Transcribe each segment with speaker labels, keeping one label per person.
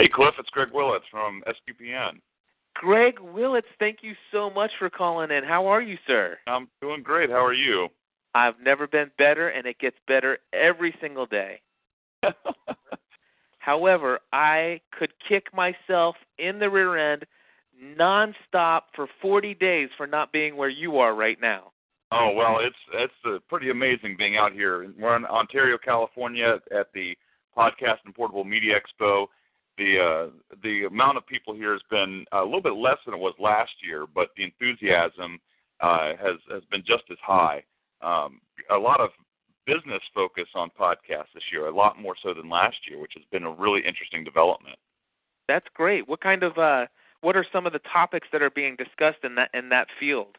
Speaker 1: Hey, Cliff, it's Greg Willits from SQPN.
Speaker 2: Greg Willits, thank you so much for calling in. How are you, sir?
Speaker 1: I'm doing great. How are you?
Speaker 2: I've never been better, and it gets better every single day. However, I could kick myself in the rear end nonstop for 40 days for not being where you are right now.
Speaker 1: Oh well, it's it's uh, pretty amazing being out here. We're in Ontario, California, at the Podcast and Portable Media Expo. The uh, the amount of people here has been a little bit less than it was last year, but the enthusiasm uh, has has been just as high. Um, a lot of business focus on podcasts this year, a lot more so than last year, which has been a really interesting development.
Speaker 2: That's great. What kind of uh, what are some of the topics that are being discussed in that in that field?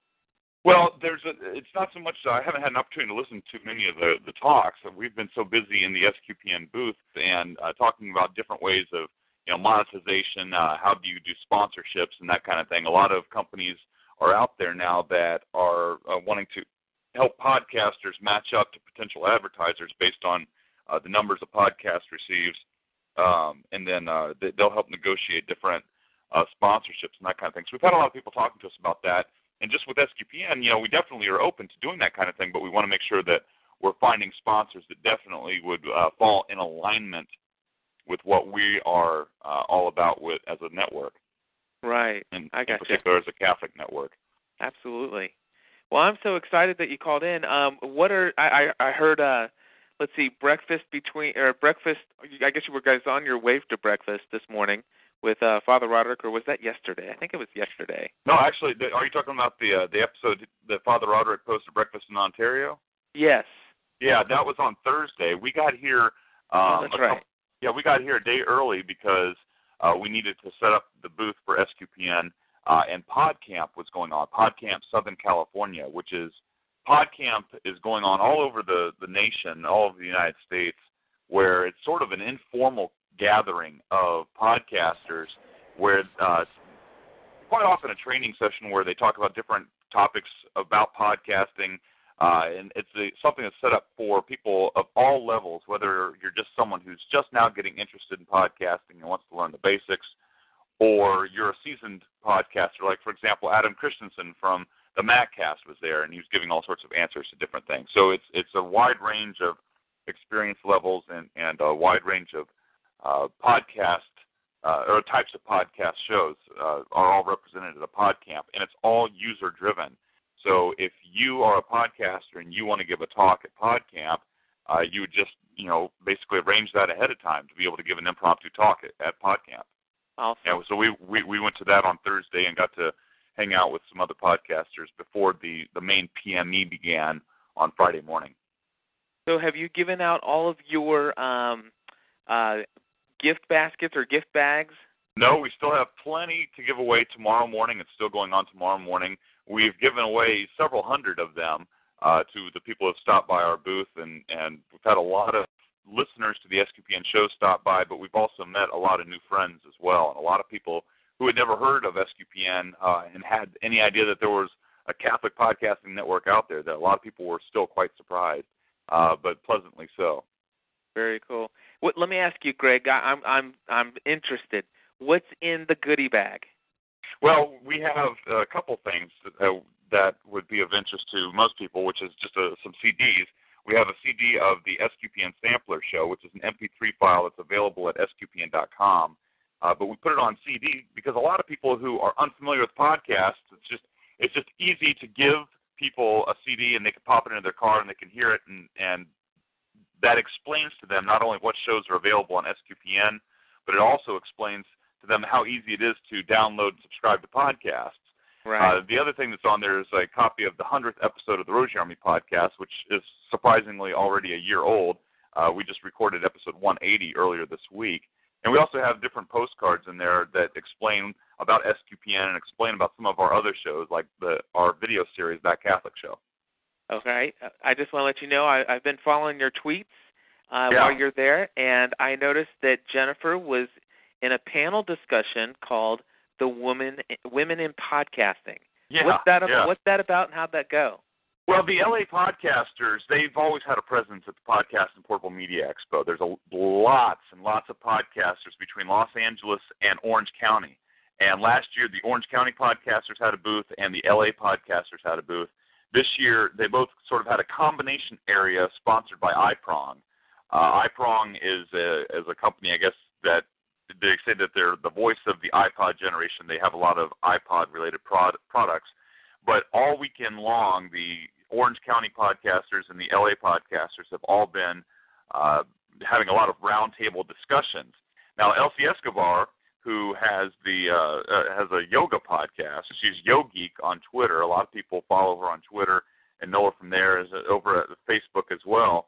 Speaker 1: Well, there's a. It's not so much. I haven't had an opportunity to listen to many of the the talks. We've been so busy in the SQPN booth and uh, talking about different ways of you know monetization. Uh, how do you do sponsorships and that kind of thing. A lot of companies are out there now that are uh, wanting to help podcasters match up to potential advertisers based on uh, the numbers a podcast receives, um, and then uh, they'll help negotiate different uh, sponsorships and that kind of thing. So we've had a lot of people talking to us about that and just with SQPN, you know, we definitely are open to doing that kind of thing, but we want to make sure that we're finding sponsors that definitely would uh, fall in alignment with what we are uh, all about with as a network.
Speaker 2: Right.
Speaker 1: And
Speaker 2: I got
Speaker 1: in particular
Speaker 2: you.
Speaker 1: as a Catholic network.
Speaker 2: Absolutely. Well, I'm so excited that you called in. Um, what are I I, I heard uh let's see breakfast between or breakfast I guess you were guys on your way to breakfast this morning with uh, Father Roderick, or was that yesterday? I think it was yesterday.
Speaker 1: No, actually, are you talking about the uh, the episode that Father Roderick posted breakfast in Ontario?
Speaker 2: Yes.
Speaker 1: Yeah, that was on Thursday. We got here.
Speaker 2: oh,
Speaker 1: Um,
Speaker 2: that's right.
Speaker 1: Yeah, we got here a day early because uh, we needed to set up the booth for SQPN, uh, and PodCamp was going on. PodCamp Southern California, which is PodCamp is going on all over the the nation, all over the United States, where it's sort of an informal gathering of podcasters where uh, quite often a training session where they talk about different topics about podcasting. Uh, and it's a, something that's set up for people of all levels, whether you're just someone who's just now getting interested in podcasting and wants to learn the basics, or you're a seasoned podcaster. Like, for example, Adam Christianson from the Maccast was there, and he was giving all sorts of answers to different things. So it's it's a wide range of experience levels and and a wide range of uh, podcast uh, or types of podcast shows uh, are all represented at a PodCamp, and it's all user driven. So if you are a podcaster and you want to give a talk at PodCamp, uh, you would just you know basically arrange that ahead of time to be able to give an impromptu talk at, at PodCamp.
Speaker 2: Awesome.
Speaker 1: Yeah, so we, we we went to that on Thursday and got to hang out with some other podcasters before the the main PME began on Friday morning.
Speaker 2: So have you given out all of your um, uh, gift baskets or gift bags?
Speaker 1: No, we still have plenty to give away tomorrow morning. It's still going on tomorrow morning. We've given away several hundred of them uh, to the people who have stopped by our booth, and, and we've had a lot of listeners to the SQPN show stop by, but we've also met a lot of new friends as well, and a lot of people who had never heard of SQPN uh, and had any idea that there was a Catholic podcasting network out there. That a lot of people were still quite surprised, uh, but pleasantly so.
Speaker 2: Very cool. What, let me ask you, Greg. I, I'm I'm I'm interested. What's in the goodie bag?
Speaker 1: Well, we have a couple things that, uh, that would be of interest to most people, which is just a, some CDs. We have a CD of the SQPN Sampler Show, which is an MP3 file that's available at sqpn.com. Uh, but we put it on CD because a lot of people who are unfamiliar with podcasts, it's just it's just easy to give people a CD and they can pop it into their car and they can hear it and and that explains to them not only what shows are available on SQPN, but it also explains to them how easy it is to download and subscribe to podcasts.
Speaker 2: Right.
Speaker 1: Uh, the other thing that's on there is a copy of the 100th episode of the Rosary Army podcast, which is surprisingly already a year old. Uh, we just recorded episode 180 earlier this week. And we also have different postcards in there that explain about SQPN and explain about some of our other shows, like the our video series, That Catholic Show.
Speaker 2: Okay. I just want to let you know I, I've been following your tweets uh,
Speaker 1: Yeah.
Speaker 2: while you're there, and I noticed that Jennifer was in a panel discussion called "The Woman Women in Podcasting."
Speaker 1: Yeah,
Speaker 2: what's that?
Speaker 1: yeah.
Speaker 2: What's that about, and how'd that go?
Speaker 1: Well, the LA podcasters, they've always had a presence at the Podcast and Portable Media Expo. There's a, lots and lots of podcasters between Los Angeles and Orange County. And last year, the Orange County podcasters had a booth and the LA podcasters had a booth. This year, they both sort of had a combination area sponsored by iProng. Uh, iProng is a, is a company, I guess, that they say that they're the voice of the iPod generation. They have a lot of iPod related prod, products. But all weekend long, the Orange County podcasters and the LA podcasters have all been uh, having a lot of roundtable discussions. Now, Elsie Escobar, who has the uh, uh, has a yoga podcast, she's Yogeek on Twitter. A lot of people follow her on Twitter and know her from there. Is over at Facebook as well.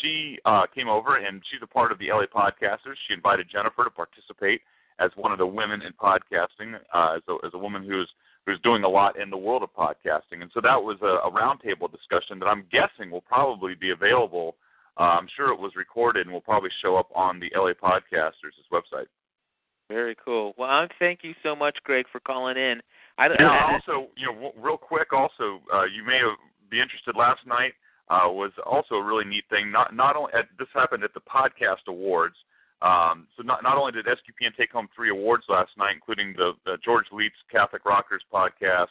Speaker 1: She uh, came over and she's a part of the LA podcasters. She invited Jennifer to participate as one of the women in podcasting, uh, as, a, as a woman who's who's doing a lot in the world of podcasting. And so that was a, a roundtable discussion that I'm guessing will probably be available. Uh, I'm sure it was recorded and will probably show up on the LA Podcasters' website.
Speaker 2: Very cool. Well, um, thank you so much, Greg, for calling in.
Speaker 1: I, yeah, also, you know, real quick, also, uh, you may have, be interested. Last night uh, was also a really neat thing. Not not only at, this happened at the podcast awards. Um, so not not only did SQPN take home three awards last night, including the, the George Leitz Catholic Rockers podcast,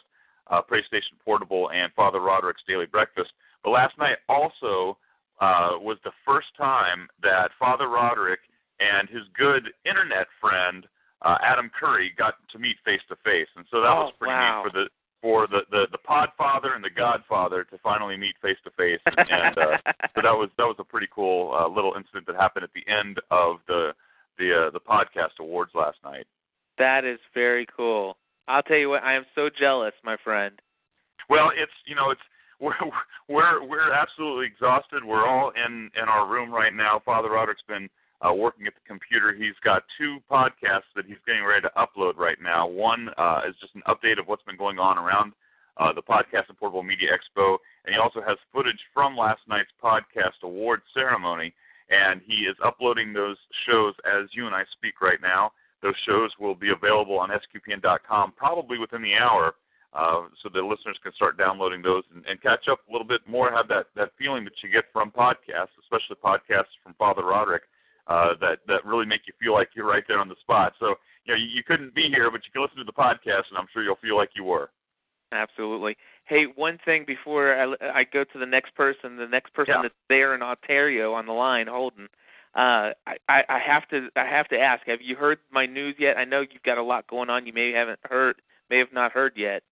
Speaker 1: uh, PrayStation Portable, and Father Roderick's Daily Breakfast, but last night also uh, was the first time that Father Roderick and his good internet friend uh, Adam Curry got to meet face to face, and so that
Speaker 2: oh,
Speaker 1: was pretty
Speaker 2: wow.
Speaker 1: neat for the for the the the Podfather and the Godfather to finally meet face to face, and uh, so that was that was a pretty cool uh, little incident that happened at the end of the the uh, the podcast awards last night.
Speaker 2: That is very cool. I'll tell you what, I am so jealous, my friend.
Speaker 1: Well, it's you know it's we're we're we're absolutely exhausted. We're all in in our room right now. Father Roderick's been uh, working at the computer. He's got two podcasts that he's getting ready to upload right now. One uh, is just an update of what's been going on around uh, the Podcast and Portable Media Expo, and he also has footage from last night's podcast award ceremony. And he is uploading those shows as you and I speak right now. Those shows will be available on sqpn.com probably within the hour, uh, so the listeners can start downloading those and, and catch up a little bit more. Have that that feeling that you get from podcasts, especially podcasts from Father Roderick uh, that that really make you feel like you're right there on the spot. So you know you, you couldn't be here, but you can listen to the podcast, and I'm sure you'll feel like you were.
Speaker 2: Absolutely. Hey, one thing before I, I go to the next person, the next person
Speaker 1: yeah.
Speaker 2: that's there in Ontario on the line, Holden. Uh, I, I have to I have to ask. Have you heard my news yet? I know you've got a lot going on. You may haven't heard, may have not heard yet.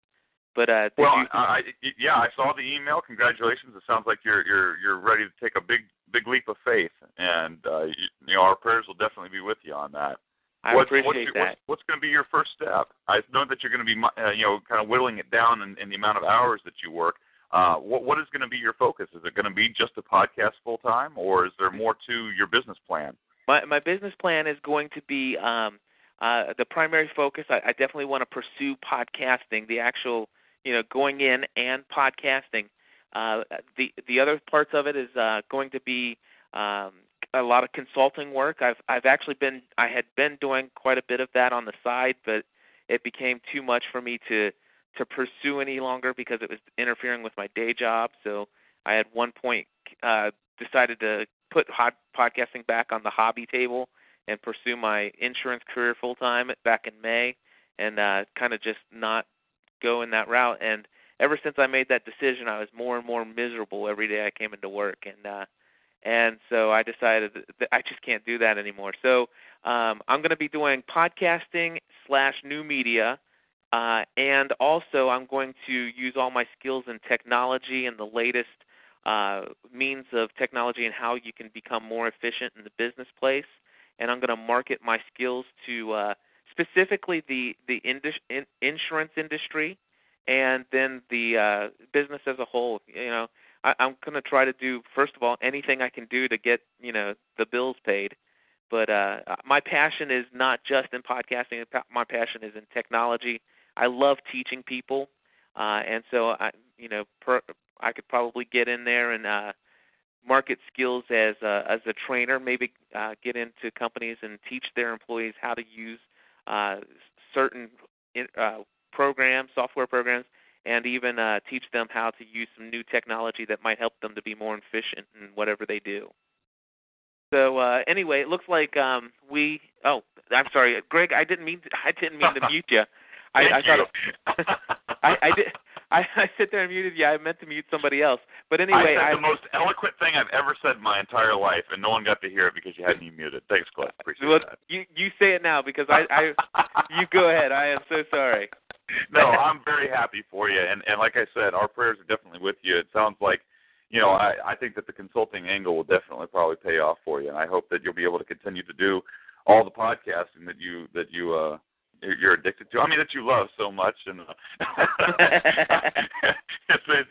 Speaker 2: But uh,
Speaker 1: well,
Speaker 2: you...
Speaker 1: I, yeah, I saw the email. Congratulations! It sounds like you're you're you're ready to take a big big leap of faith, and uh, you, you know our prayers will definitely be with you on that.
Speaker 2: I
Speaker 1: what's,
Speaker 2: appreciate
Speaker 1: what's,
Speaker 2: that.
Speaker 1: What's, what's going to be your first step? I know that you're going to be, uh, you know, kind of whittling it down in, in the amount of hours that you work. Uh, what what is going to be your focus? Is it going to be just a podcast full time, or is there more to your business plan?
Speaker 2: My my business plan is going to be um, uh, the primary focus. I, I definitely want to pursue podcasting, the actual, you know, going in and podcasting. Uh, the the other parts of it is uh, going to be um, a lot of consulting work. I've I've actually been I had been doing quite a bit of that on the side, but it became too much for me to to pursue any longer because it was interfering with my day job. So I at one point uh, decided to put hot podcasting back on the hobby table and pursue my insurance career full time back in May, and uh, kind of just not go in that route. And ever since I made that decision, I was more and more miserable every day I came into work, and uh, and so I decided that I just can't do that anymore. So um, I'm going to be doing podcasting slash new media, uh, and also I'm going to use all my skills in technology and the latest uh, means of technology and how you can become more efficient in the business place. And I'm going to market my skills to uh, specifically the the indus- in- insurance industry and then the uh, business as a whole. You know, I, I'm going to try to do first of all anything I can do to get you know the bills paid. But uh, my passion is not just in podcasting. My passion is in technology. I love teaching people, uh, and so I, you know, per, I could probably get in there and uh, market skills as a, as a trainer. Maybe uh, get into companies and teach their employees how to use uh, certain uh, programs, software programs, and even uh, teach them how to use some new technology that might help them to be more efficient in whatever they do. So uh, anyway, it looks like um, we. Oh, I'm sorry, Greg. I didn't mean. To, I didn't mean to mute you. I, I thought.
Speaker 1: you.
Speaker 2: I, I did. I, I sit there and muted you. I meant to mute somebody else. But anyway,
Speaker 1: I
Speaker 2: I,
Speaker 1: said the most eloquent thing I've ever said in my entire life, and no one got to hear it because you had me muted. Thanks, Cliff. Appreciate
Speaker 2: well,
Speaker 1: that.
Speaker 2: you you say it now because I, I you go ahead. I am so sorry.
Speaker 1: no, I'm very happy for you, and and like I said, our prayers are definitely with you. It sounds like, you know, I I think that the consulting angle will definitely probably pay off for you, and I hope that you'll be able to continue to do all the podcasting that you that you uh you're you're addicted to. I mean, that you love so much, and uh, it's, it's,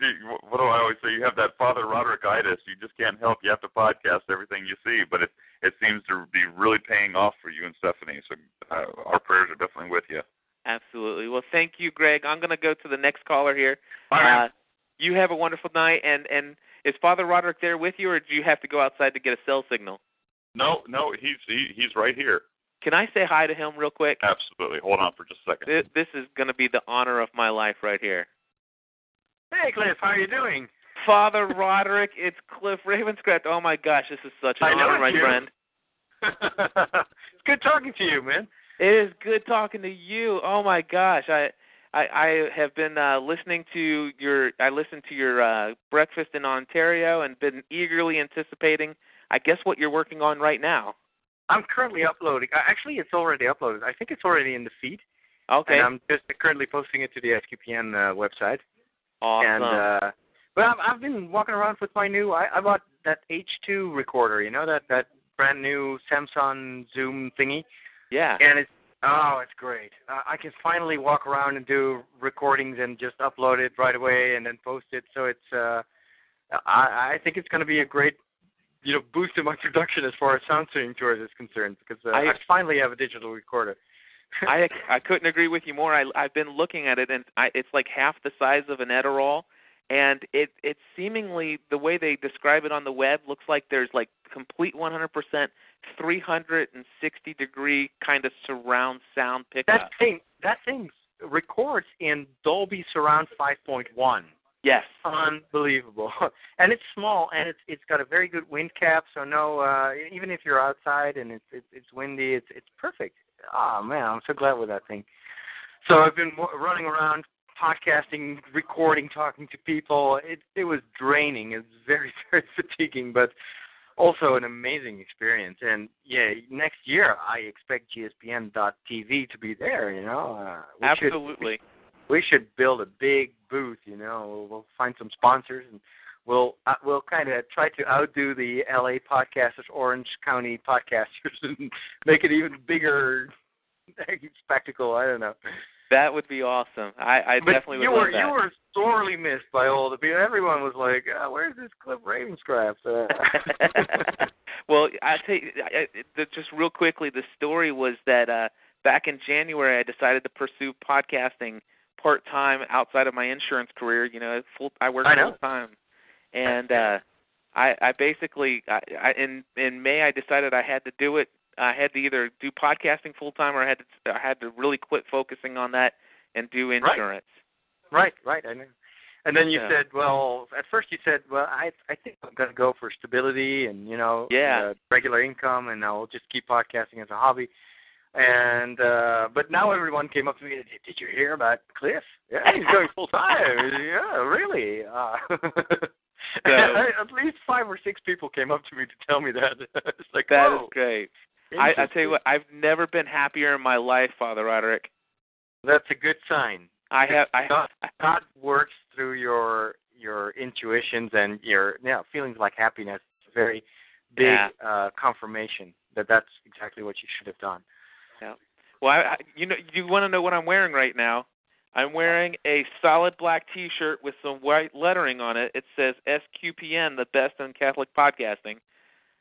Speaker 1: what do I always say? You have that Father Roderick-itis. You just can't help. You have to podcast everything you see, but it it seems to be really paying off for you and Stephanie. So uh, our prayers are definitely with you.
Speaker 2: Absolutely. Well, thank you, Greg. I'm going to go to the next caller here.
Speaker 1: All right.
Speaker 2: Uh, you have a wonderful night, and and is Father Roderick there with you, or do you have to go outside to get a cell signal?
Speaker 1: no, no, he's he, he's right here.
Speaker 2: Can I say hi to him real quick?
Speaker 1: Absolutely. Hold on for just a second.
Speaker 2: This, this is going to be the honor of my life right here.
Speaker 3: Hey, Cliff, how are you doing?
Speaker 2: Father Roderick, it's Cliff Ravenscraft. Oh my gosh, this is such an
Speaker 3: I know
Speaker 2: honor, my
Speaker 3: it's you.
Speaker 2: friend.
Speaker 3: it's good talking to you, man.
Speaker 2: It is good talking to you. Oh my gosh, I I, I have been uh, listening to your I listened to your uh, breakfast in Ontario and been eagerly anticipating. I guess what you're working on right now.
Speaker 3: I'm currently uploading. Uh, actually, it's already uploaded. I think it's already in the feed.
Speaker 2: Okay,
Speaker 3: And I'm just currently posting it to the SQPN uh, website.
Speaker 2: awesome.
Speaker 3: And uh, but I've, I've been walking around with my new. I, I bought that H2 recorder. You know that that brand new Samson Zoom thingy.
Speaker 2: yeah,
Speaker 3: And it's oh, it's great. Uh, I can finally walk around and do recordings and just upload it right away and then post it. So it's uh, I I think it's going to be a great you know boost in my production as far as sound tuning tours is concerned because uh,
Speaker 2: I-
Speaker 3: I finally have a digital recorder.
Speaker 2: I I couldn't agree with you more. I I've been looking at it and I it's like half the size of an Edirol and it it's seemingly the way they describe it on the web looks like there's like complete 100% 360 degree kind of surround sound pickup.
Speaker 3: that thing that thing records in Dolby Surround 5.1.
Speaker 2: yes.
Speaker 3: Unbelievable, and it's small, and it's it's got a very good wind cap, so no, uh, even if you're outside and it's it's, it's windy, it's it's perfect. Oh man, I'm so glad with that thing. So I've been w- running around podcasting, recording, talking to people. It it was draining. It's very very fatiguing, but also an amazing experience. And yeah, next year I expect GSPN.TV to be there. You know, uh, we should-
Speaker 2: Absolutely.
Speaker 3: we should build a big booth. You know, we'll, we'll find some sponsors and we'll uh, we'll kind of try to outdo the LA podcasters, Orange County podcasters, and make it even bigger spectacle. I don't know.
Speaker 2: That would be awesome. I I
Speaker 3: but
Speaker 2: definitely would
Speaker 3: you
Speaker 2: love
Speaker 3: were
Speaker 2: that.
Speaker 3: you were sorely missed by all the people. Everyone was like, oh, "Where's this Cliff Ravenscraft?" Uh,
Speaker 2: well, I tell you, I, I- the, just real quickly, the story was that uh back in January, I decided to pursue podcasting part time outside of my insurance career. You know, full I work full time, and uh I I basically I, I in in May I decided I had to do it. I had to either do podcasting full time or I had to I had to really quit focusing on that and do insurance.
Speaker 3: right, right. I know. And then you
Speaker 2: Yeah.
Speaker 3: said, well, at first you said, well, I I think I'm gonna go for stability and you know,
Speaker 2: Yeah.
Speaker 3: uh, regular income, and I'll just keep podcasting as a hobby. And uh but now everyone came up to me. Did, did you hear about Cliff? Yeah, he's going full time. yeah, really. Uh, at least five or six people came up to me to tell me that. it's like,
Speaker 2: That is great. I, I tell you what, I've never been happier in my life, Father Roderick.
Speaker 3: that's a good sign.
Speaker 2: I have I
Speaker 3: God, God works through your your intuitions and your yeah feelings like happiness. It's a very big
Speaker 2: Yeah.
Speaker 3: uh, confirmation that that's exactly what you should have done.
Speaker 2: Well, I, I, you know, you want to know what I'm wearing right now? I'm wearing a solid black T-shirt with some white lettering on it. It says SQPN, the best in Catholic podcasting.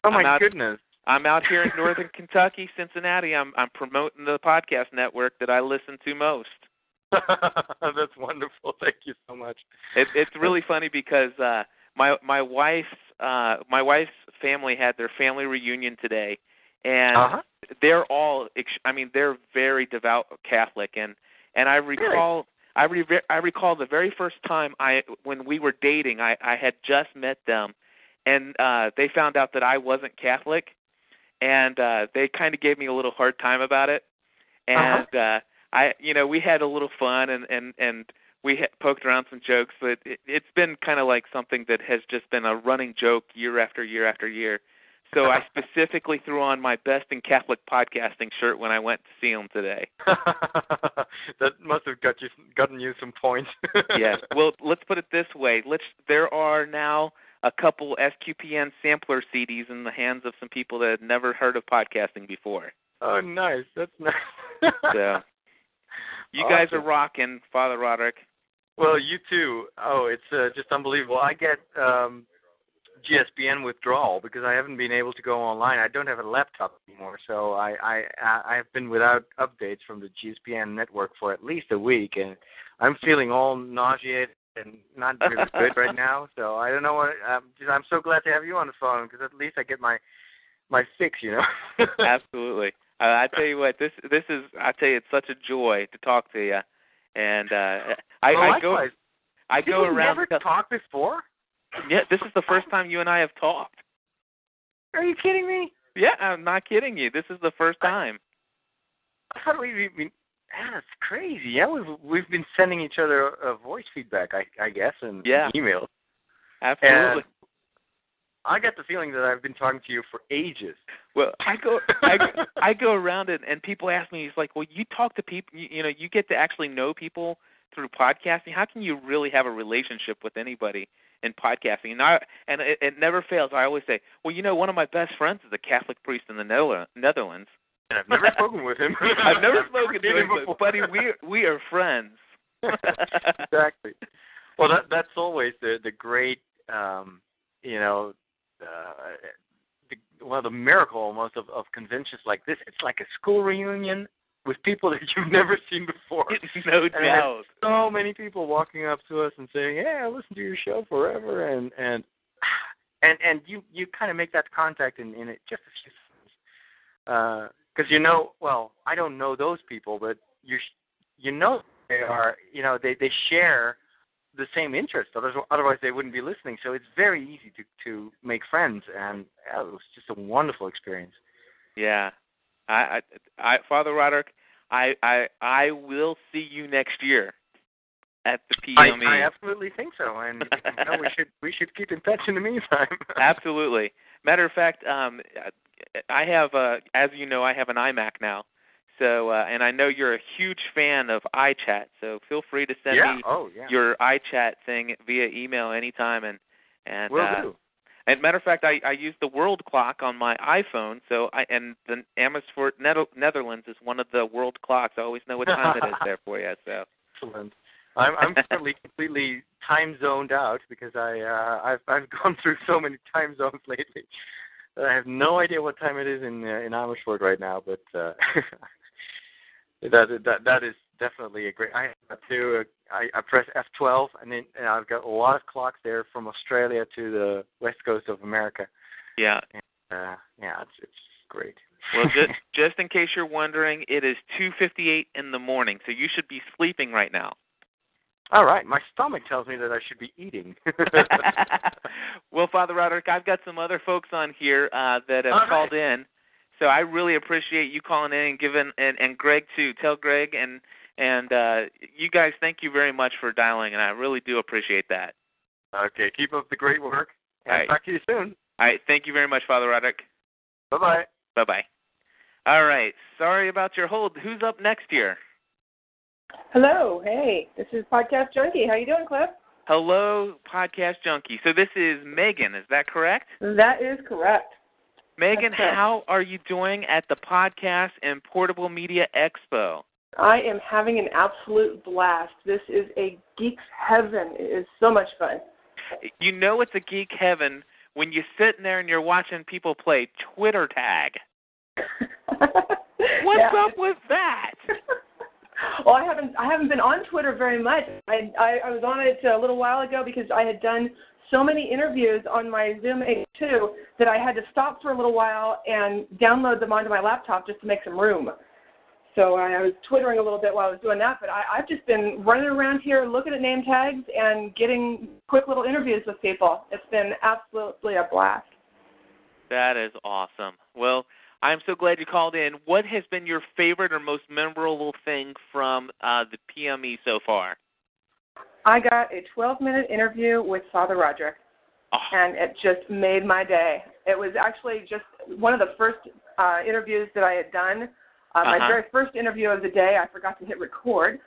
Speaker 3: Oh my
Speaker 2: I'm out-
Speaker 3: goodness!
Speaker 2: I'm out here in Northern Kentucky, Cincinnati. I'm I'm promoting the podcast network that I listen to most.
Speaker 3: that's wonderful. Thank you so much.
Speaker 2: It, it's really funny because uh, my my wife's uh, my wife's family had their family reunion today, and
Speaker 3: Uh-huh.
Speaker 2: they're all ex- I mean they're very devout Catholic and and I recall I re- I recall the very first time I when we were dating, I I had just met them, and uh they found out that I wasn't Catholic, and uh they kind of gave me a little hard time about it, and
Speaker 3: Uh-huh.
Speaker 2: uh I you know we had a little fun and and and we ha- poked around some jokes, but it, it's been kind of like something that has just been a running joke year after year after year. So I specifically threw on my best in Catholic podcasting shirt when I went to see him today.
Speaker 3: that must have got you gotten you some points.
Speaker 2: yes. Well, let's put it this way. Let's. There are now a couple SQPN sampler CDs in the hands of some people that had never heard of podcasting before.
Speaker 3: Oh, nice. That's nice.
Speaker 2: So you guys are rocking, Father Roderick.
Speaker 3: Well, you too. Oh, it's uh, just unbelievable. I get um GSPN withdrawal because I haven't been able to go online. I don't have a laptop anymore, so I I I have been without updates from the GSPN network for at least a week, and I'm feeling all nauseated and not really good right now. So I don't know what. I'm, just, I'm so glad to have you on the phone because at least I get my my fix, you know.
Speaker 2: Absolutely. Uh, I tell you what, this this is. I tell you, it's such a joy to talk to you, and uh I, I go. I go around.
Speaker 3: never talked before?
Speaker 2: Yeah, this is the first time you and I have talked.
Speaker 3: Are you kidding me?
Speaker 2: Yeah, I'm not kidding you. This is the first time.
Speaker 3: I thought we've been. Yeah, that's crazy. Yeah, we've we've been sending each other uh, voice feedback, I I guess, and
Speaker 2: Yeah.
Speaker 3: emails.
Speaker 2: Absolutely.
Speaker 3: And I got the feeling that I've been talking to you for ages.
Speaker 2: Well, I go, I, go- I go around and and people ask me, "He's like, well, you talk to people, you, you know, you get to actually know people through podcasting. How can you really have a relationship with anybody in podcasting?" And I, and it, it never fails. I always say, "Well, you know, one of my best friends is a Catholic priest in the Nether- Netherlands.
Speaker 3: And I've never spoken with him.
Speaker 2: I've never spoken to him, but buddy, we we are friends."
Speaker 3: exactly. Well, that that's always the the great, um, you know, uh, the, one of the miracle almost of of conventions like this. It's like a school reunion with people that you've never seen before.
Speaker 2: no
Speaker 3: And
Speaker 2: doubt.
Speaker 3: so many people walking up to us and saying, "Yeah, I listened to your show forever," and and and and you you kind of make that contact in in it just a few seconds, uh, because you know, well, I don't know those people, but you you know they are, you know, they they share the same interest. Otherwise, otherwise they wouldn't be listening. So it's very easy to to make friends, and yeah, it was just a wonderful experience.
Speaker 2: Yeah, I, I, I Father Roderick, I, I, I will see you next year at the
Speaker 3: I,
Speaker 2: PME.
Speaker 3: I absolutely think so, and you know, we should we should keep in touch in the meantime.
Speaker 2: Absolutely. Matter of fact, um, I have, uh, as you know, I have an iMac now. So, uh, and I know you're a huge fan of iChat. So feel free to send
Speaker 3: yeah.
Speaker 2: me
Speaker 3: Oh, yeah.
Speaker 2: your iChat thing via email anytime. And and
Speaker 3: Will
Speaker 2: uh,
Speaker 3: do.
Speaker 2: And matter of fact, I, I use the world clock on my iPhone. So I and the Amersfoort, Nether- Netherlands is one of the world clocks. I always know what time it is there for you. So
Speaker 3: Excellent. I'm I'm currently completely time zoned out because I uh, I've I've gone through so many time zones lately. that I have no idea what time it is in uh, in Amersfoort right now, but uh, that that that is definitely a great. I have to I, I press F12 and then and I've got a lot of clocks there from Australia to the west coast of America.
Speaker 2: yeah.
Speaker 3: Uh, yeah, it's it's great.
Speaker 2: Well, just just in case you're wondering, it is 2:58 in the morning, so you should be sleeping right now.
Speaker 3: All right, my stomach tells me that I should be eating.
Speaker 2: well, Father Roderick, I've got some other folks on here uh, that have
Speaker 3: All right.
Speaker 2: called in, so I really appreciate you calling in and giving and, and Greg too. Tell Greg and and uh, you guys, thank you very much for dialing, and I really do appreciate that.
Speaker 3: okay, keep up the great work. And
Speaker 2: All right.
Speaker 3: talk to you soon.
Speaker 2: All right, thank you very much, Father Roderick.
Speaker 3: Bye bye.
Speaker 2: Bye bye. All right, sorry about your hold. Who's up next here?
Speaker 4: Hello, hey, this is Podcast Junky. How you doing, Cliff?
Speaker 2: Hello, podcast junkie. So this is Megan. Is that correct?
Speaker 4: That is correct.
Speaker 2: Megan,
Speaker 4: correct.
Speaker 2: how are you doing at the Podcast and Portable Media Expo?
Speaker 4: I am having an absolute blast. This is a geek's heaven. It is so much fun.
Speaker 2: You know it's a geek heaven when you're sitting there and you're watching people play Twitter tag. What's
Speaker 4: Yeah.
Speaker 2: up with that?
Speaker 4: well, I haven't I haven't been on Twitter very much. I, I I was on it a little while ago because I had done so many interviews on my Zoom H2 that I had to stop for a little while and download them onto my laptop just to make some room. So I, I was twittering a little bit while I was doing that. But I, I've just been running around here looking at name tags and getting quick little interviews with people. It's been absolutely a blast.
Speaker 2: That is awesome. Well, I'm so glad you called in. What has been your favorite or most memorable thing from uh, the PME so far?
Speaker 4: I got a 12 minute interview with Father Roderick,
Speaker 2: oh.
Speaker 4: and it just made my day. It was actually just one of the first uh, interviews that I had done. Uh,
Speaker 2: uh-huh.
Speaker 4: My very first interview of the day, I forgot to hit record.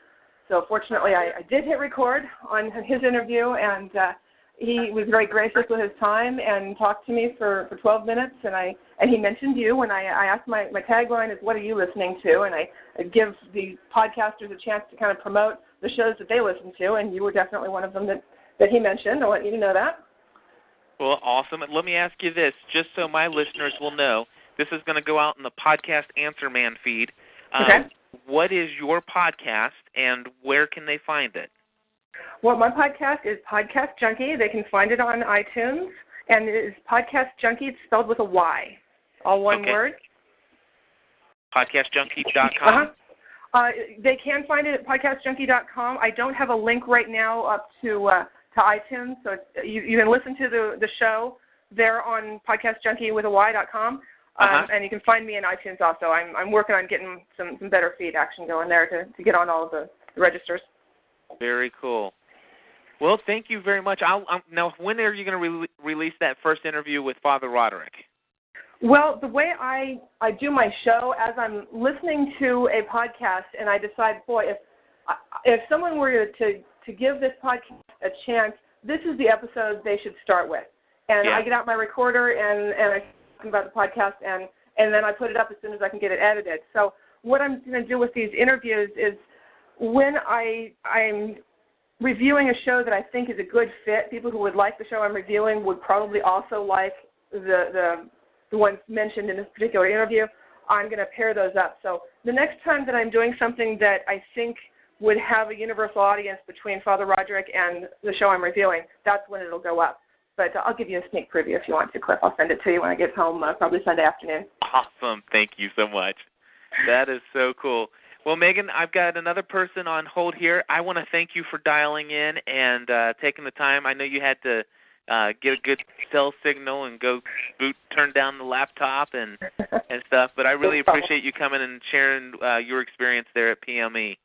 Speaker 4: So fortunately, I, I did hit record on his interview, and uh, he was very gracious with his time and talked to me for, for 12 minutes. And I and he mentioned you when I, I asked my my tagline is What are you listening to? And I, I give the podcasters a chance to kind of promote the shows that they listen to, and you were definitely one of them that that he mentioned. I want you to know that.
Speaker 2: Well, awesome. Let me ask you this, just so my listeners will know. This is going to go out in the podcast Answer Man feed. Um,
Speaker 4: Okay.
Speaker 2: What is your podcast, and where can they find it?
Speaker 4: Well, my podcast is Podcast Junky. They can find it on iTunes, and it is Podcast Junky. It's spelled with a Y, all one
Speaker 2: Okay.
Speaker 4: word.
Speaker 2: PodcastJunky.com.
Speaker 4: Uh-huh. Uh, they can find it at podcastjunky.com. I don't have a link right now up to uh, to iTunes, so it's, you you can listen to the the show there on podcastjunkie with a y.com. Um,
Speaker 2: Uh-huh.
Speaker 4: and you can find me in iTunes also. I'm I'm working on getting some some better feed action going there to to get on all of the, the registers.
Speaker 2: Very cool. Well, thank you very much. I'll, um, now, when are you going to re- release that first interview with Father Roderick?
Speaker 4: Well, the way I I do my show as I'm listening to a podcast and I decide, boy, if if someone were to to give this podcast a chance, this is the episode they should start with. And
Speaker 2: Yeah.
Speaker 4: I get out my recorder and and I talk about the podcast and and then I put it up as soon as I can get it edited. So what I'm going to do with these interviews is when I I'm reviewing a show that I think is a good fit, people who would like the show I'm reviewing would probably also like the the the ones mentioned in this particular interview. I'm going to pair those up. So the next time that I'm doing something that I think would have a universal audience between Father Roderick and the show I'm reviewing, that's when it'll go up. But I'll give you a sneak preview if you want to, Cliff. I'll send it to you when I get home, uh, probably Sunday afternoon.
Speaker 2: Awesome. Thank you so much. That is so cool. Well, Megan, I've got another person on hold here. I want to thank you for dialing in and uh, taking the time. I know you had to uh, get a good cell signal and go boot, turn down the laptop and and stuff. But I really appreciate you coming and sharing uh, your experience there at. PME.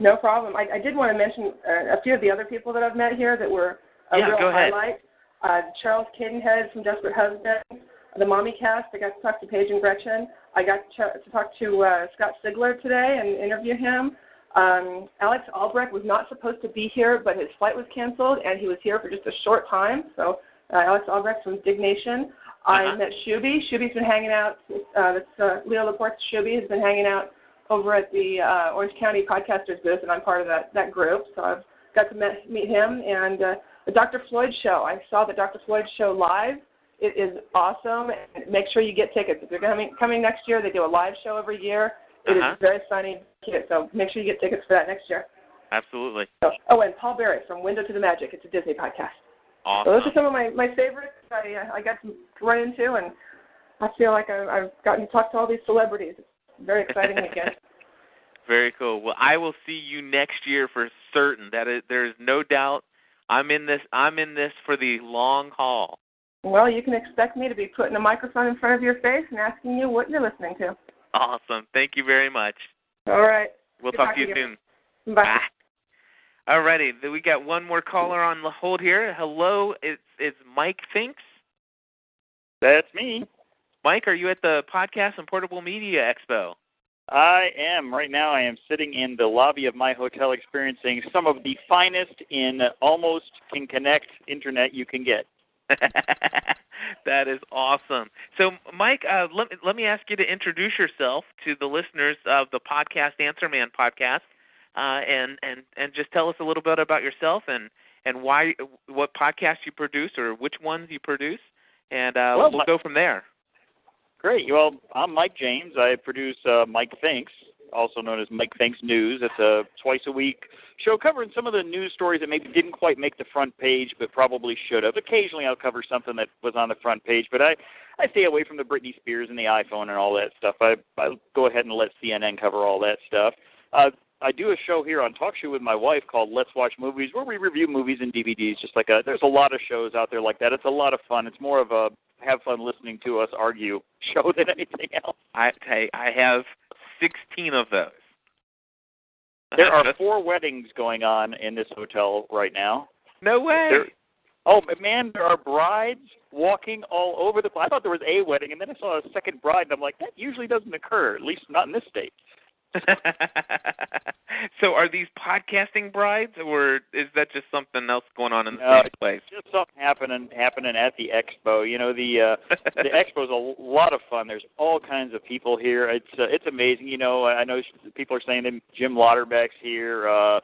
Speaker 4: No problem. I, I did want to mention uh, a few of the other people that I've met here that were a
Speaker 2: Yeah,
Speaker 4: real
Speaker 2: go ahead.
Speaker 4: highlight. Uh, Charles Cadenhead from Desperate Husbands, the Mommy Cast. I got to talk to Paige and Gretchen. I got to, to talk to uh, Scott Sigler today and interview him. Um, Alex Albrecht was not supposed to be here, but his flight was canceled, and he was here for just a short time. So uh, Alex Albrecht from Diggnation. I
Speaker 2: Uh-huh.
Speaker 4: met Shuby. Shuby's been hanging out. Uh, that's uh, Leo Laporte's Shuby has been hanging out over at the uh, Orange County Podcasters booth, and I'm part of that that group. So I've got to met, meet him and uh, the Dr. Floyd show. I saw the Dr. Floyd show live. It is awesome. And make sure you get tickets. If you're coming coming next year, they do a live show every year. It is
Speaker 2: Uh-huh.
Speaker 4: very funny. So make sure you get tickets for that next year.
Speaker 2: Absolutely.
Speaker 4: So, oh, and Paul Berry from Window to the Magic. It's a Disney podcast. So those are some of my my favorites I uh, I got to run into, and I feel like I, I've gotten to talk to all these celebrities. It's very exciting weekend.
Speaker 2: Very cool. Well, I will see you next year for certain. That is, there is no doubt. I'm in this. I'm in this for the long haul.
Speaker 4: Well, you can expect me to be putting a microphone in front of your face and asking you what you're listening to.
Speaker 2: Awesome. Thank you very much.
Speaker 4: All right.
Speaker 2: We'll
Speaker 4: Good
Speaker 2: talk to you
Speaker 4: talking
Speaker 2: soon.
Speaker 4: Bye.
Speaker 2: Bye. Alrighty, then we got one more caller on the hold here. Hello, it's it's Mike Thinks.
Speaker 5: That's me.
Speaker 2: Mike, are you at the Podcast and Portable Media Expo?
Speaker 5: I am. Right now, I am sitting in the lobby of my hotel experiencing some of the finest in almost can connect internet you can get.
Speaker 2: that is awesome. So, Mike, uh, let let me ask you to introduce yourself to the listeners of the podcast Answer Man podcast, uh, and and and just tell us a little bit about yourself and and why what podcasts you produce or which ones you produce, and uh,
Speaker 5: Well,
Speaker 2: we'll
Speaker 5: my-
Speaker 2: go from there.
Speaker 5: Great. Well, I'm Mike James. I produce uh, Mike Thinks, also known as Mike Thinks News. It's a twice a week show covering some of the news stories that maybe didn't quite make the front page, but probably should have. Occasionally, I'll cover something that was on the front page, but I I stay away from the Britney Spears and the iPhone and all that stuff. I I go ahead and let CNN cover all that stuff. Uh, I do a show here on TalkShoe with my wife called Let's Watch Movies, where we review movies and DVDs. Just like a, there's a lot of shows out there like that. It's a lot of fun. It's more of a have fun listening to us argue show than anything else.
Speaker 2: I hey, I have sixteen of those.
Speaker 5: There are four weddings going on in this hotel right now.
Speaker 2: No way.
Speaker 5: There, oh man, there are brides walking all over the. place. I thought there was a wedding, and then I saw a second bride, and I'm like, that usually doesn't occur, at least not in this state.
Speaker 2: so are these podcasting brides or is that just something else going on in the same place?
Speaker 5: Just something happening happening at the expo. You know, the uh the expo is a lot of fun. There's all kinds of people here. It's uh, it's amazing. You know, I know people are saying that Jim Louderback's here. Uh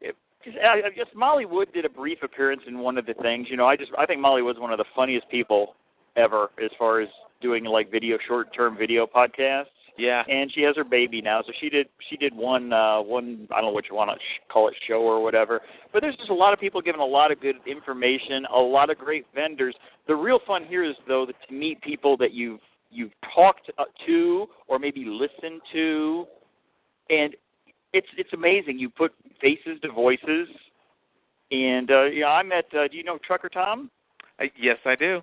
Speaker 5: it, I, I guess Molly Wood did a brief appearance in one of the things. You know, I just I think Molly Wood's one of the funniest people ever as far as doing like video short term video podcasts.
Speaker 2: Yeah.
Speaker 5: And she has her baby now, so she did she did one uh one I don't know what you want to sh- call it show or whatever. But there's just a lot of people giving a lot of good information, a lot of great vendors. The real fun here is though that to meet people that you've you've talked uh, to or maybe listened to, and it's it's amazing. You put faces to voices, and uh, yeah, I met. Uh, do you know Trucker Tom?
Speaker 2: Uh, yes, I do.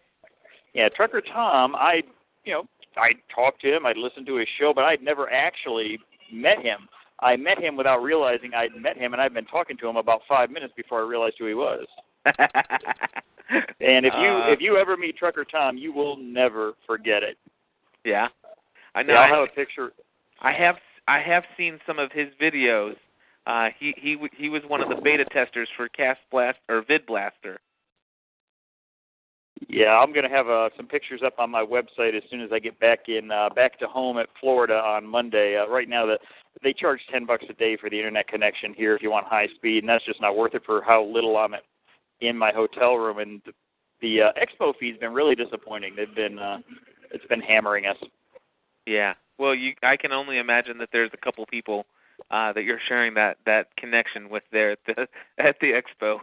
Speaker 5: Yeah, Trucker Tom. I you know I'd talked to him, I'd listened to his show, but I'd never actually met him. I met him without realizing I'd met him, and I'd been talking to him about five minutes before I realized who he was. and if you
Speaker 2: uh,
Speaker 5: if you ever meet Trucker Tom, you will never forget it.
Speaker 2: Yeah, I know.
Speaker 5: Yeah,
Speaker 2: I
Speaker 5: have a picture.
Speaker 2: I have I have seen some of his videos. Uh, he he he was one of the beta testers for Cast Blast or Vid Blaster.
Speaker 5: Yeah, I'm going to have uh, some pictures up on my website as soon as I get back in uh, back to home at Florida on Monday. Uh, right now, the, they charge ten bucks a day for the internet connection here if you want high speed, and that's just not worth it for how little I'm at, in my hotel room. And the, the uh, expo fee's been really disappointing. They've been uh, it's been hammering us.
Speaker 2: Yeah. Well, you I can only imagine that there's a couple people uh, that you're sharing that that connection with there at the at the expo.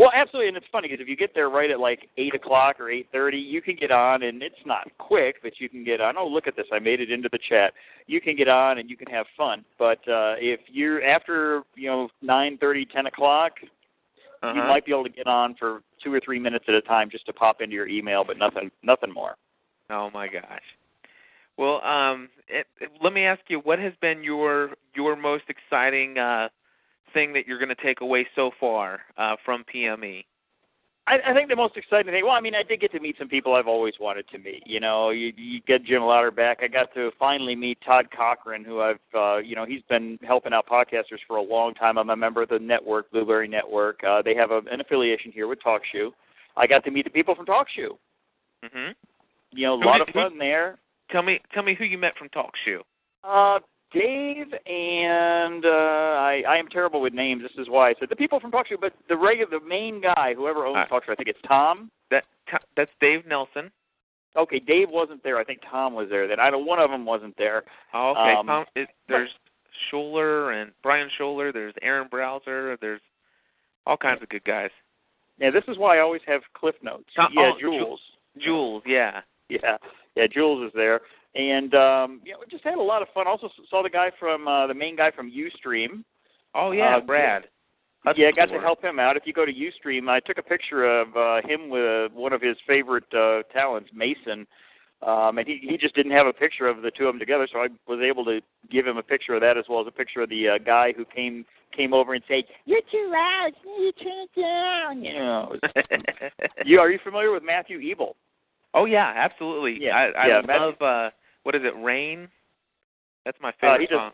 Speaker 5: Well, absolutely, and it's funny because if you get there right at like eight o'clock or eight thirty, you can get on, and it's not quick, but you can get on. Oh, look at this! I made it into the chat. You can get on, and you can have fun. But uh, if you're after you know nine thirty, ten o'clock,
Speaker 2: Uh-huh.
Speaker 5: you might be able to get on for two or three minutes at a time just to pop into your email, but nothing, nothing more.
Speaker 2: Oh my gosh. Well, um, it, it- let me ask you, what has been your your most exciting uh, thing that you're going to take away so far uh, from PME?
Speaker 5: I, I think the most exciting thing. Well, I mean, I did get to meet some people I've always wanted to meet. You know, you, you get Jim Louderback. I got to finally meet Todd Cochran, who I've, uh, you know, he's been helping out podcasters for a long time. I'm a member of the network, Blubrry Network. Uh, they have a, an affiliation here with TalkShoe. I got to meet the people from TalkShoe.
Speaker 2: Mm-hmm.
Speaker 5: You know, a lot
Speaker 2: did-
Speaker 5: of
Speaker 2: who-
Speaker 5: fun there.
Speaker 2: Tell me, tell me who you met from TalkShoe.
Speaker 5: Uh, Dave and uh, I, I am terrible with names. This is why I said the people from TalkShoe, but the regular, the main guy, whoever owns
Speaker 2: Uh,
Speaker 5: TalkShoe, I think it's Tom.
Speaker 2: That that's Dave Nelson.
Speaker 5: Okay, Dave wasn't there. I think Tom was there. Then I know one of them wasn't there.
Speaker 2: Oh, okay.
Speaker 5: Um,
Speaker 2: Tom, it, there's Schuler and Brian Schuler. There's Aaron Browser. There's all kinds of good guys.
Speaker 5: Yeah, this is why I always have cliff notes.
Speaker 2: Tom-
Speaker 5: yeah,
Speaker 2: oh,
Speaker 5: Jules.
Speaker 2: Jules, yeah.
Speaker 5: Yeah, yeah, Jules is there, and um, you know, we just had a lot of fun. Also saw the guy from uh, the main guy from UStream.
Speaker 2: Oh yeah,
Speaker 5: Uh,
Speaker 2: Brad.
Speaker 5: yeah, I got to help him out. If you go to UStream, I took a picture of uh, him with one of his favorite uh, talents, Mason. Um, and he he just didn't have a picture of the two of them together, so I was able to give him a picture of that as well as a picture of the uh, guy who came came over and said, "You're too loud. You turn it down." You know. you are you familiar with Matthew Ebel?
Speaker 2: Oh yeah, absolutely.
Speaker 5: Yeah,
Speaker 2: I, I
Speaker 5: yeah, Matt-
Speaker 2: love uh what is it, Rain? That's my
Speaker 5: Uh,
Speaker 2: favorite
Speaker 5: he does-
Speaker 2: song.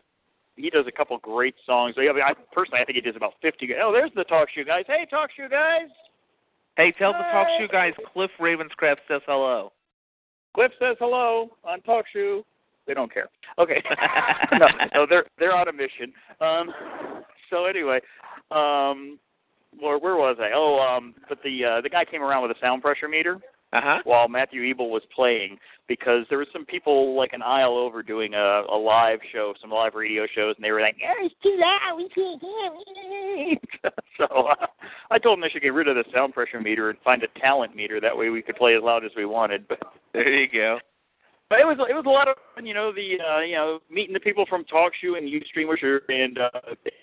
Speaker 5: he does a couple great songs. I mean, I personally, I think he does about fifty. Oh, there's the TalkShoe guys. Hey, TalkShoe guys.
Speaker 2: Hey, tell the talk shoe guys Cliff Ravenscraft says hello.
Speaker 5: Cliff says hello on TalkShoe. They don't care. Okay. no, no, they're they're on a mission. Um, so anyway, um, where where was I? Oh, um, but the uh, the guy came around with a sound pressure meter.
Speaker 2: Uh-huh.
Speaker 5: while Matthew Ebel was playing because there were some people like an aisle over doing a, a live show, some live radio shows, and they were like, "Oh, it's too loud, we can't hear it." so uh, I told them they should get rid of the sound pressure meter and find a talent meter. That way we could play as loud as we wanted. But
Speaker 2: There you go.
Speaker 5: but it was it was a lot of fun, you know, the uh, you know meeting the people from TalkShoe and UStream, and uh,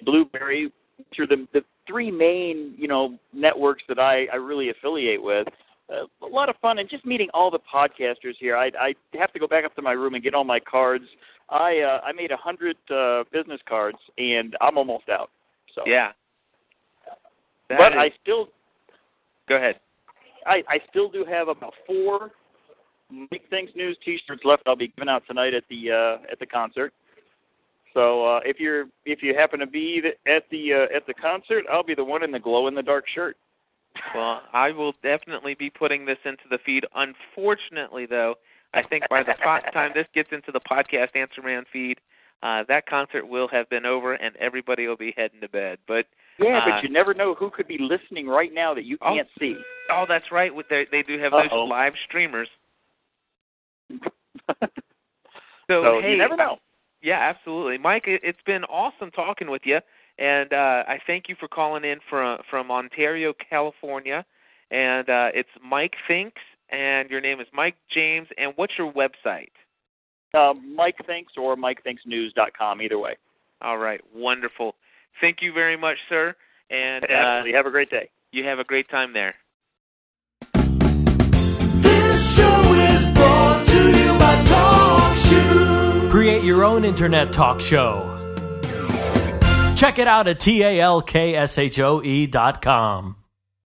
Speaker 5: Blubrry, which are the the three main you know networks that I I really affiliate with. A lot of fun and just meeting all the podcasters here. I I have to go back up to my room and get all my cards. I uh, I made a hundred uh, business cards and I'm almost out. So
Speaker 2: Yeah. That
Speaker 5: but
Speaker 2: is-
Speaker 5: I still
Speaker 2: go ahead.
Speaker 5: I, I still do have about four Mike Thinks News T-shirts left. I'll be giving out tonight at the uh, at the concert. So uh, if you're if you happen to be at the uh, at the concert, I'll be the one in the glow in the dark shirt.
Speaker 2: Well, I will definitely be putting this into the feed. Unfortunately, though, I think by the time this gets into the podcast Answer Man feed, uh, that concert will have been over and everybody will be heading to bed. But
Speaker 5: Yeah,
Speaker 2: Uh,
Speaker 5: but you never know who could be listening right now that you
Speaker 2: Oh.
Speaker 5: can't see.
Speaker 2: oh, that's right. With They they do have those
Speaker 5: Uh-oh.
Speaker 2: live streamers.
Speaker 5: so
Speaker 2: So, hey,
Speaker 5: you never know.
Speaker 2: Yeah, absolutely, Mike. It's been awesome talking with you, and uh, I thank you for calling in from from Ontario, California. And uh, it's Mike Thinks, and your name is Mike James. And what's your website?
Speaker 5: Uh, Mike Thinks or MikeThinksNews.com, either way.
Speaker 2: All right, wonderful. Thank you very much, sir. And uh,
Speaker 5: Absolutely. Have a great day.
Speaker 2: you have a great time there.
Speaker 6: This show is brought to you by TalkShoe. Create your own internet talk show. Check it out at talkshoe dot com.